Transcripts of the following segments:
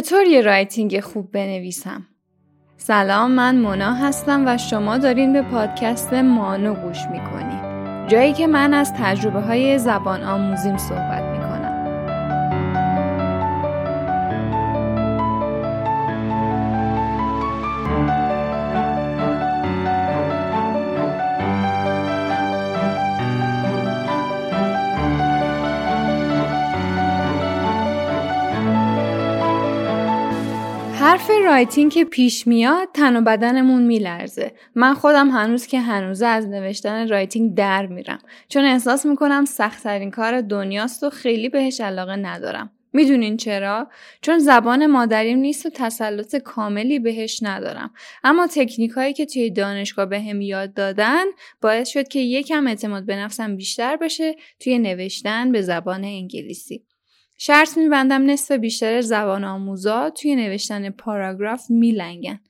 چطور یه رایتینگ خوب بنویسم؟ سلام من مونا هستم و شما دارین به پادکست مانو گوش می‌کنید جایی که من از تجربه های زبان آموزیم صحبت writing که پیش میاد تن و بدنمون میلرزه من خودم هنوز که هنوزه از نوشتن writing در میرم چون احساس می‌کنم سختترین کار دنیاست و خیلی بهش علاقه ندارم می‌دونین چرا؟ چون زبان مادریم نیست و تسلط کاملی بهش ندارم. اما تکنیک هایی که توی دانشگاه به هم یاد دادن باعث شد که یکم اعتماد به نفسم بیشتر بشه توی نوشتن به زبان انگلیسی. شرط میبندم نصف بیشتر زبان آموزا توی نوشتن پاراگراف میلنگن.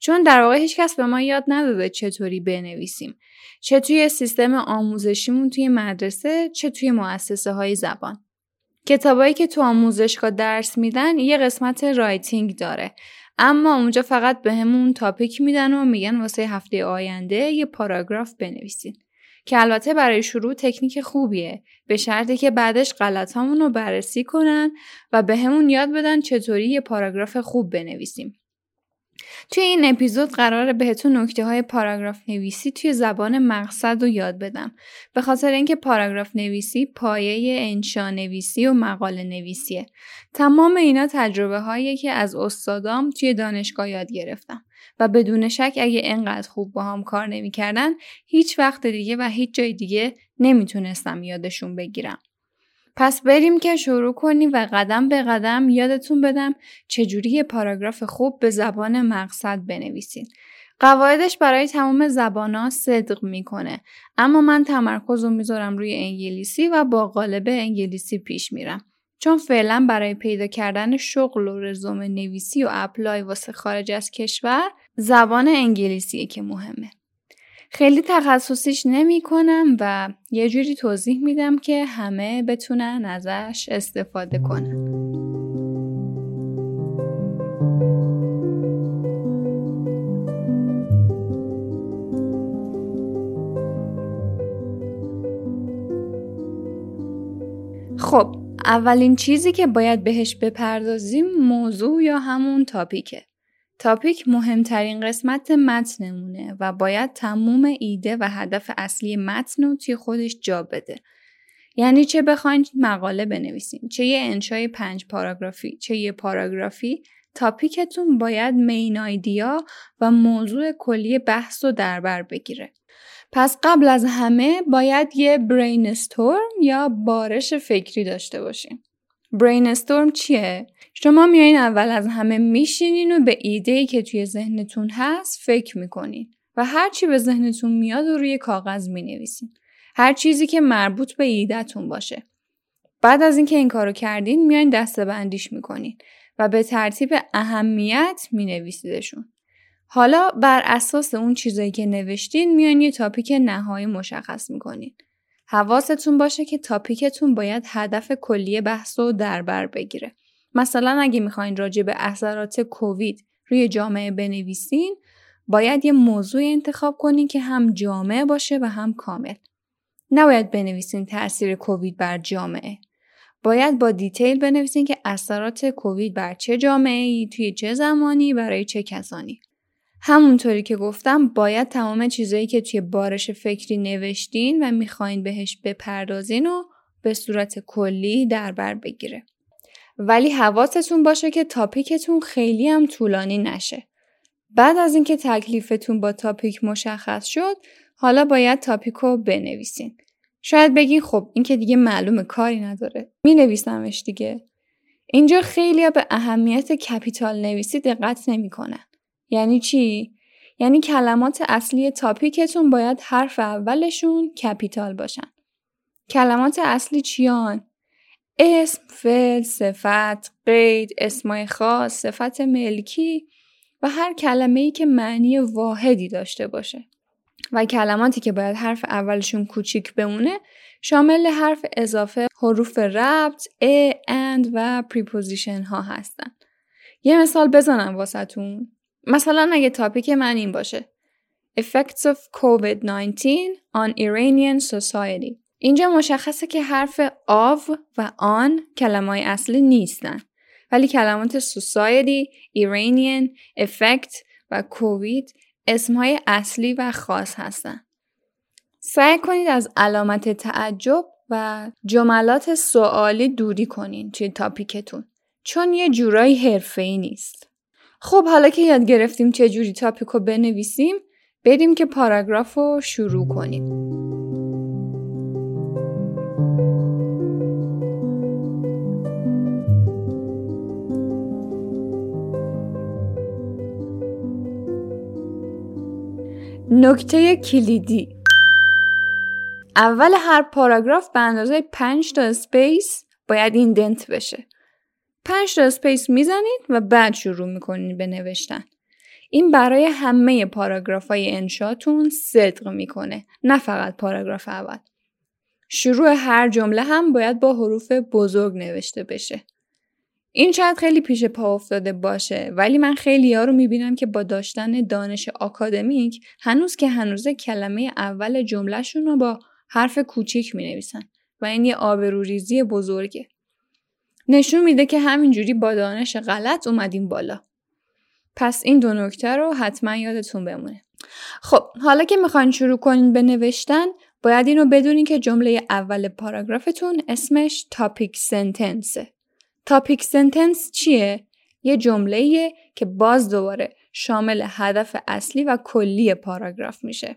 چون در واقع هیچکس به ما یاد نداده چطوری بنویسیم. چه توی سیستم آموزشیمون توی مدرسه چه توی مؤسسه های زبان. کتابایی که تو آموزشگاه درس میدن یه قسمت writing داره. اما اونجا فقط به همون topic میدن و میگن واسه هفته آینده یه پاراگراف بنویسین. که البته برای شروع تکنیک خوبیه به شرطی که بعدش غلطامون رو بررسی کنن و به همون یاد بدن چطوری یه پاراگراف خوب بنویسیم. توی این اپیزود قراره بهتون نکته های پاراگراف نویسی توی زبان مقصد رو یاد بدم. به خاطر اینکه پاراگراف نویسی پایه انشا نویسی و مقاله نویسیه. تمام اینا تجربه هایی که از استادام توی دانشگاه یاد گرفتم. و بدون شک اگه انقدر خوب با هم کار نمی‌کردن هیچ وقت دیگه و هیچ جای دیگه نمی‌تونستم یادشون بگیرم. پس بریم که شروع کنیم و قدم به قدم یادتون بدم چجوری یه پاراگراف خوب به زبان مقصد بنویسین. قواعدش برای تمام زبان صدق می‌کنه اما من تمرکز رو می‌ذارم روی انگلیسی و با قالب انگلیسی پیش میرم. چون فعلا برای پیدا کردن شغل و رزومه نویسی و اپلای واسه خارج از کشور زبان انگلیسیه که مهمه. خیلی تخصصیش نمی کنم و یه جوری توضیح میدم که همه بتونن ازش استفاده کنن. خب اولین چیزی که باید بهش بپردازیم موضوع یا همون تاپیکه. تاپیک مهمترین قسمت متنمونه و باید تموم ایده و هدف اصلی متن رو توی خودش جا بده. یعنی چه بخواین مقاله بنویسین، چه یه انشای پنج پاراگرافی، چه یه پاراگرافی، تاپیکتون باید مین آیدیا و موضوع کلی بحث رو در بر بگیره. پس قبل از همه باید یه برین استورم یا بارش فکری داشته باشیم. برین استورم چیه؟ شما میایین اول از همه میشینین و به ایده که توی ذهنتون هست فکر می‌کنین و هر چی به ذهنتون میاد و روی کاغذ می‌نویسین. هر چیزی که مربوط به ایدهتون باشه. بعد از اینکه این کارو کردین میایین دسته بندیش می‌کنین و به ترتیب اهمیت مینویسیدشون. حالا بر اساس اون چیزایی که نوشتین میان یه تاپیک نهایی مشخص می‌کنین. حواستون باشه که تاپیکتون باید هدف کلی بحث رو در بر بگیره. مثلا اگه می‌خواین راجع به اثرات کووید روی جامعه بنویسین باید یه موضوع انتخاب کنین که هم جامعه باشه و هم کامل. نباید بنویسین تاثیر کووید بر جامعه. باید با دیتیل بنویسین که اثرات کووید بر چه جامعه ای توی چه زمانی برای چه کسانی. همونطوری که گفتم باید تمام چیزایی که توی بارش فکری نوشتین و می‌خواین بهش بپردازین و به صورت کلی در بر بگیره. ولی حواستون باشه که تاپیکتون خیلی هم طولانی نشه. بعد از اینکه تکلیفتون با تاپیک مشخص شد، حالا باید تاپیک بنویسین. شاید بگین خب این که دیگه معلوم کاری نداره. می نویسمش دیگه. اینجا خیلی به اهمیت کپیتال نویسی دقت نمی‌کنن. یعنی چی؟ یعنی کلمات اصلی تاپیکتون باید حرف اولشون کپیتال باشن. کلمات اصلی چیان؟ اسم، فعل، صفت، قید، اسمای خاص، صفت ملکی و هر کلمه ای که معنی واحدی داشته باشه. و کلماتی که باید حرف اولشون کوچیک بمونه شامل حرف اضافه حروف ربط، a، and و preposition ها هستن. یه مثال بزنم واسهتون مثلا اگه topic من این باشه Effects of COVID-19 on Iranian Society اینجا مشخصه که حرف of و on کلمه‌های اصلی نیستن ولی کلمات society، Iranian، effect و کووید اسمهای اصلی و خاص هستن. سعی کنید از علامت تعجب و جملات سوالی دوری کنین توی تاپیکتون چون یه جورایی حرفه‌ای نیست. خب حالا که یاد گرفتیم چه جوری تاپیک رو بنویسیم بریم که پاراگراف رو شروع کنیم. نکته کلیدی اول هر پاراگراف به اندازه 5 تا space باید indent بشه. 5 تا space می‌زنید و بعد شروع می‌کنید به نوشتن. این برای همه پاراگراف های انشاتون صدق می‌کنه نه فقط پاراگراف اول. شروع هر جمله هم باید با حروف بزرگ نوشته بشه. این شاید خیلی پیش پا افتاده باشه ولی من خیلی ها رو می‌بینم که با داشتن دانش آکادمیک هنوز که هنوزه کلمه اول جملهشون رو با حرف کوچیک می نویسن و این یه آبروریزی بزرگه. نشون میده که همینجوری با دانش غلط اومدیم بالا. پس این دو نکته رو حتما یادتون بمونه. خب حالا که می‌خواین شروع کنین به نوشتن باید اینو بدونین که جمله اول پاراگرافتون اسمش تاپیک سنتنسه. تاپیک سنتنس چیه؟ یه جمله که باز دوباره شامل هدف اصلی و کلی پاراگراف میشه.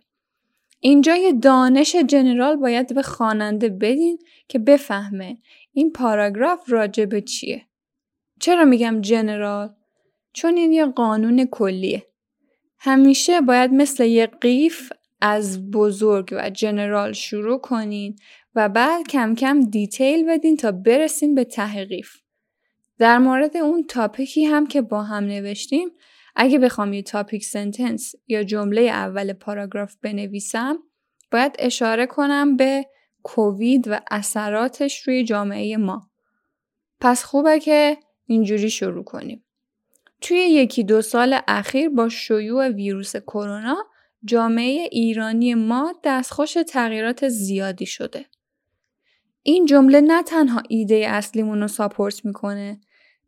اینجا یه دانش جنرال باید به خواننده بدین که بفهمه این پاراگراف راجع به چیه. چرا میگم جنرال؟ چون این یه قانون کلیه. همیشه باید مثل یه قیف از بزرگ و جنرال شروع کنین و بعد کم کم دیتیل بدین تا برسین به ته قیف. در مورد اون تاپیکی هم که با هم نوشتیم اگه بخوام یه تاپیک سنتنس یا جمله اول پاراگراف بنویسم باید اشاره کنم به کووید و اثراتش روی جامعه ما. پس خوبه که اینجوری شروع کنیم. توی یکی دو سال اخیر با شیوع ویروس کرونا جامعه ایرانی ما دستخوش تغییرات زیادی شده. این جمله نه تنها ایده اصلیمون رو ساپورت می‌کنه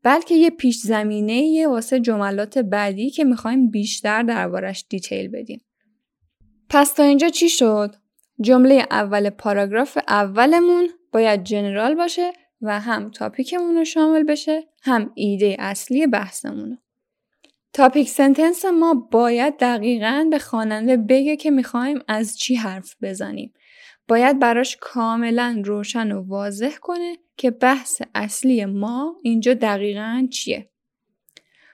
بلکه یه پیش زمینه یه واسه جملات بعدی که می‌خوایم بیشتر دربارش detail بدیم. پس تا اینجا چی شد؟ جمله اول پاراگراف اولمون باید general باشه و هم topic مون رو شامل بشه هم ایده اصلی بحثمون topic sentence ما باید دقیقا به خواننده بگه که می‌خوایم از چی حرف بزنیم. باید براش کاملا روشن و واضح کنه که بحث اصلی ما اینجا دقیقا چیه.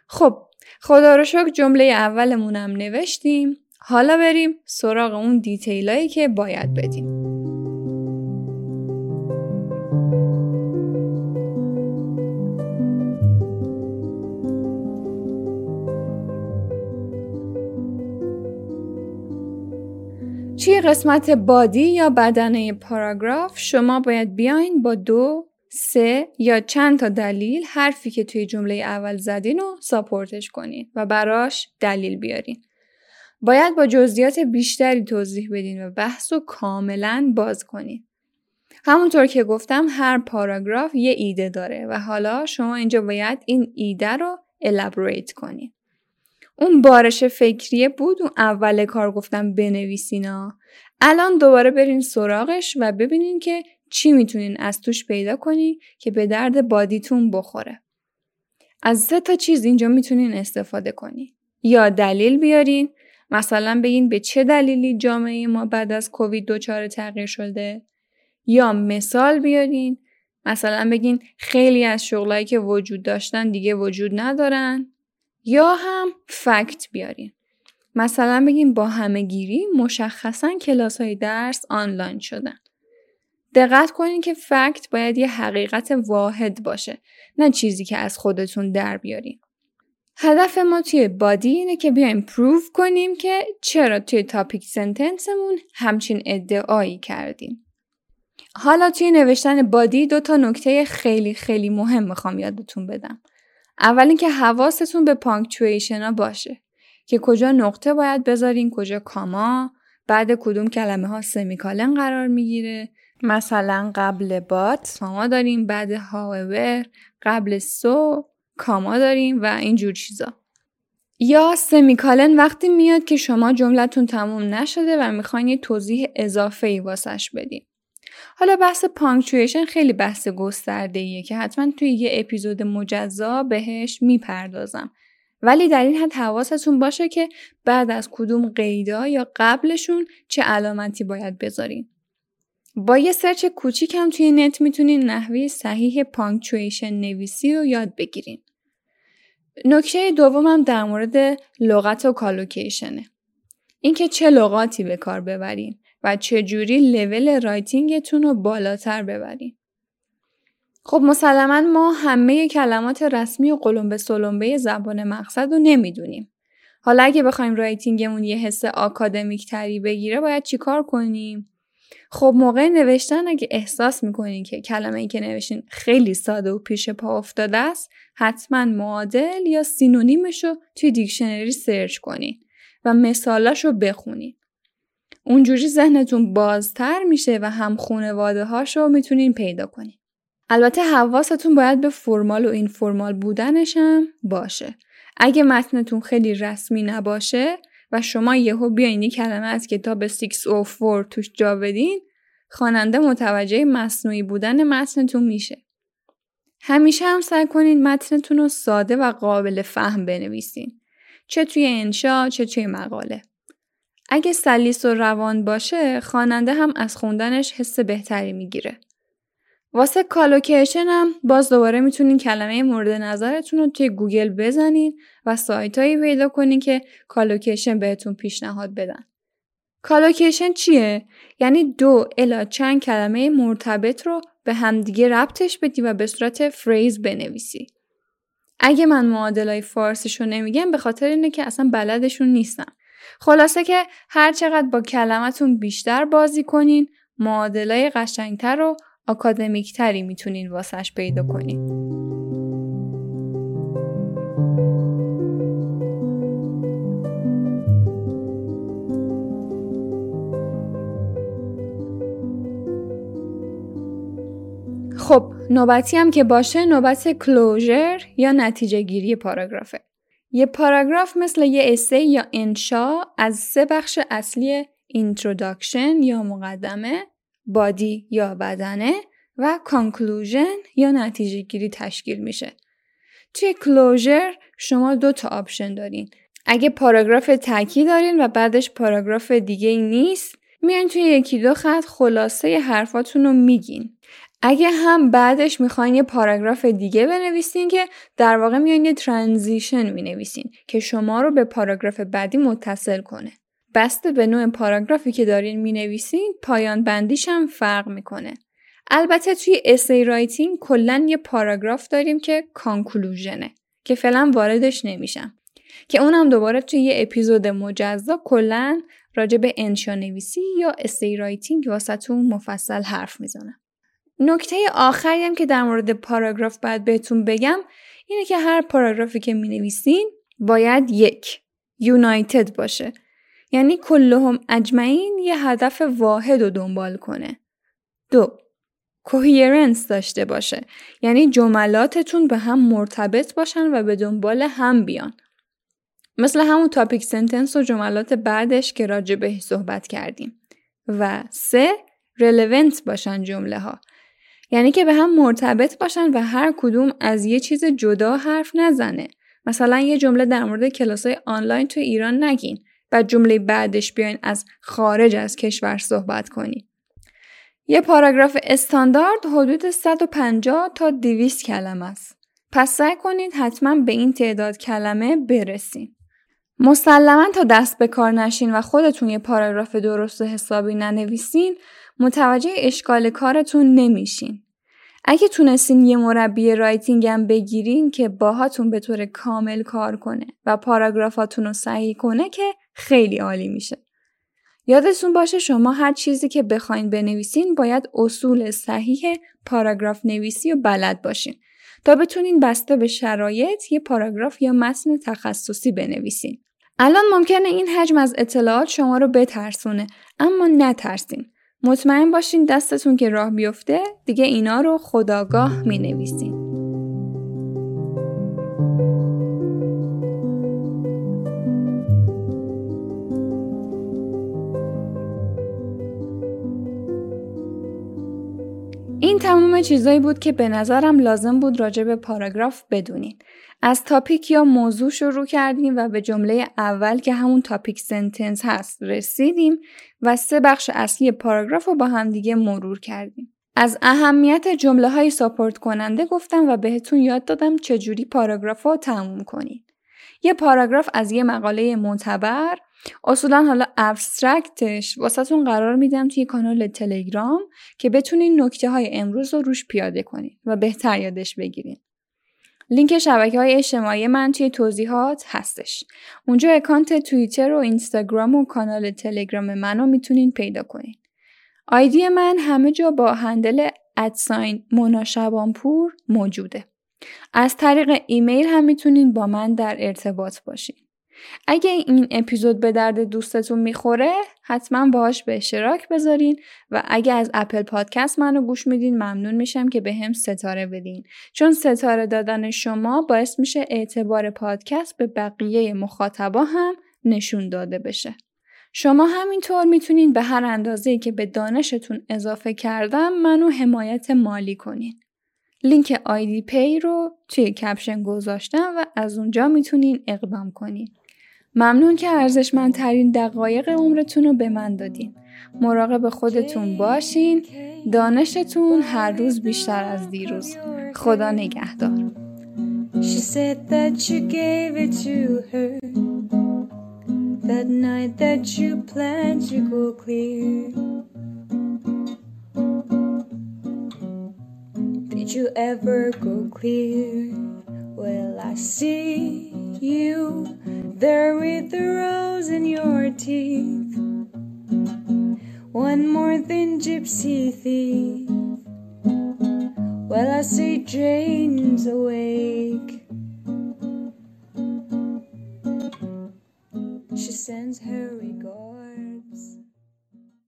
خب خدا رو شکر جمله اولمونم نوشتیم حالا بریم سراغ اون دیتیلایی که باید بدیم. توی قسمت بادی یا بدنه پاراگراف شما باید بیاین با دو، سه یا چند تا دلیل حرفی که توی جمله اول زدین رو ساپورتش کنین و براش دلیل بیارین. باید با جزئیات بیشتری توضیح بدین و بحث رو کاملا باز کنین. همونطور که گفتم هر پاراگراف یه ایده داره و حالا شما اینجا باید این ایده رو الابریت کنین. اون بارش فکریه بود اون اول کار گفتم بنویسینا الان دوباره برین سراغش و ببینین که چی می‌تونین از توش پیدا کنی که به درد بادیتون بخوره از سه تا چیز اینجا می‌تونین استفاده کنی یا دلیل بیارین مثلا بگین به چه دلیلی جامعه ما بعد از کووید دچار تغییر شده؟ یا مثال بیارین. مثلا بگین خیلی از شغلایی که وجود داشتن دیگه وجود ندارن. یا هم فکت بیارین. مثلا بگیم با همه گیری مشخصا کلاس های درس آنلاین شدن. دقت کنین که فکت باید یه حقیقت واحد باشه نه چیزی که از خودتون در بیارین. هدف ما توی بادی اینه که بیایم پروف کنیم که چرا توی تاپیک سنتنسمون همچین ادعایی کردیم. حالا توی نوشتن بادی دو تا نکته خیلی خیلی مهم می‌خوام یادتون بدم. اول اینکه حواستون به پانکچویشن باشه که کجا نقطه باید بذارین کجا کاما بعد کدوم کلمه ها سمیکالن قرار می‌گیره. مثلا قبل بات کاما داریم بعد هاور قبل سو کاما داریم و اینجور چیزا. یا سمیکالن وقتی میاد که شما جملتون تموم نشده و می‌خواین یه توضیح اضافه ای واسش بدین. حالا بحث پانکچویشن خیلی بحث گسترده ایه که حتما توی یه اپیزود مجزا بهش می‌پردازم. ولی در این حد حواستون باشه که بعد از کدوم قیدا یا قبلشون چه علامتی باید بذارین. با یه search کوچیک هم توی نت می‌تونین نحوه صحیح punctuation نویسی رو یاد بگیرین نکته دومم در مورد لغت و collocation ه اینکه چه لغاتی به کار ببرین و چجوری level writing تون رو بالاتر ببرین. خب مسلما ما همه کلمات رسمی و قلمبه سلمبه زبان مقصد رو نمی‌دونیم. حالا اگه بخوایم writing مون یه حس آکادمیک تری بگیره باید چیکار کنیم؟ خب موقع نوشتن اگه احساس می‌کنین که کلمه ای که نوشتین خیلی ساده و پیش پا افتاده است حتما معادل یا synonym ش رو توی دیکشنری search کنین و مثالاش رو بخونین. اونجوری ذهنتون بازتر میشه و هم خونواده هاشو می‌تونین پیدا کنین. البته حواستون باید به formal و informal بودنش هم باشه. اگه متنتون خیلی رسمی نباشه و شما یهو بیاین کلمه از کتاب 604 توش جا بدین خواننده متوجه مصنوعی بودن متنتون میشه. همیشه هم سعی کنین متنتون رو ساده و قابل فهم بنویسین. چه توی انشا چه توی مقاله. اگه سلیس و روان باشه خواننده هم از خوندنش حس بهتری می‌گیره. واسه collocation هم باز دوباره می‌تونین کلمه مورد نظرتون رو توی گوگل بزنین و سایت هایی پیدا کنین که collocation بهتون پیشنهاد بدن. collocation چیه؟ یعنی دو الی چند کلمه مرتبط رو به همدیگه ربطش بدی و به صورت phrase بنویسی. اگه من معادلای فارسیشو نمیگم به خاطر اینه که اصلا بلدشون نیستم. خلاصه که هر چقدر با کلمتون بیشتر بازی کنین معادلای قشنگتر و اکادمیکتری می‌تونین واسش پیدا کنین. خب نوبتی هم که باشه نوبت closure یا نتیجه گیری پاراگرافه. یه پاراگراف مثل یه essay یا انشا از سه بخش اصلی introduction یا مقدمه، body یا بدنه و conclusion یا نتیجه گیری تشکیل میشه. توی closure شما دو تا option دارین. اگه پاراگراف تکی دارین و بعدش پاراگراف دیگه نیست میان توی یکی دو خط خلاصه حرفاتون رو میگین. اگه هم بعدش می‌خواین یه پاراگراف دیگه بنویسین که در واقع میان یه transition می‌نویسین که شما رو به پاراگراف بعدی متصل کنه. بسته به نوع پاراگرافی که دارین می‌نویسین پایان بندیش هم فرق می‌کنه. البته توی essay writing کلا یه پاراگراف داریم که conclusion ه که فعلا واردش نمیشم. که اونم دوباره توی یه اپیزود مجزا کلا راجع به انشا نویسی یا essay writing واسهتون مفصل حرف می‌زنم. نکته آخری هم که در مورد پاراگراف باید بهتون بگم اینه که هر پاراگرافی که می نویسین باید یک united باشه یعنی کلهم اجمعین یه هدف واحد رو دنبال کنه. دو coherence داشته باشه. یعنی جملاتتون به هم مرتبط باشن و به دنبال هم بیان. مثل همون تاپیک سنتنس و جملات بعدش که راجع به صحبت کردیم. و سه رلونت باشن جمله ها یعنی که به هم مرتبط باشن و هر کدوم از یه چیز جدا حرف نزنه. مثلا یه جمله در مورد کلاسای آنلاین تو ایران نگین. و جمله بعدش بیاین از خارج از کشور صحبت کنی. یه پاراگراف استاندارد حدود 150 تا 200 کلمه است. پس سعی کنید حتما به این تعداد کلمه برسین. مسلما تا دست به کار نشین و خودتون یه پاراگراف درست و حسابی ننویسین متوجه اشکال کارتون نمیشین. اگه تونستین یه مربی writing هم بگیرین که باهاتون به طور کامل کار کنه و پاراگرافاتون رو صحیح کنه که خیلی عالی میشه. یادتون باشه شما هر چیزی که بخواین بنویسین باید اصول صحیح پاراگراف نویسی و بلد باشین تا بتونین بسته به شرایط یه پاراگراف یا متن تخصصی بنویسین. الان ممکنه این حجم از اطلاعات شما رو بترسونه اما نترسین. مطمئن باشین دستتون که راه بیفته دیگه اینا رو خداگاه می نویسین. این تمام چیزایی بود که به نظرم لازم بود راجع به پاراگراف بدونین. از topic یا موضوع شروع کردیم و به جمله اول که همون topic sentence هست رسیدیم و سه بخش اصلی پاراگراف رو با هم دیگه مرور کردیم. از اهمیت جمله های support کننده گفتم و بهتون یاد دادم چجوری پاراگراف رو تموم کنید. یه پاراگراف از یه مقاله معتبر اصولا حالا abstract ش واسهتون قرار میدم توی کانال تلگرام که بتونین نکته های امروز رو روش پیاده کنین و بهتر یادش بگیرین. لینک شبکه های اجتماعی من توی توضیحات هستش. اونجا account توییتر و اینستاگرام و کانال تلگرام منو می‌تونین پیدا کنین. ID من همه جا با handle at sign مونا شبانپور موجوده. از طریق ایمیل هم می‌تونین با من در ارتباط باشین. اگه این اپیزود به درد دوستتون می‌خوره حتما باهاش به اشتراک بذارین و اگه از Apple Podcast منو گوش میدین ممنون میشم که بهم ستاره بدین. چون ستاره دادن شما باعث میشه اعتبار پادکست به بقیه مخاطبا هم نشون داده بشه. شما همینطور می‌تونین به هر اندازه که به دانشتون اضافه کردم منو حمایت مالی کنین. لینک IDPay رو توی caption گذاشتم و از اونجا می‌تونین اقدام کنین. ممنون که ارزشمندترین دقایق عمرتون رو به من دادین. مراقب خودتون باشین. دانشتون هر روز بیشتر از دیروز. خدا نگهدار. She said that you gave it to her That night that you planned to go clear Did you ever go clear? Well, I see you there with the rose in your teeth. One more than gypsy thief. Well, I see Jane's awake. She sends Harry.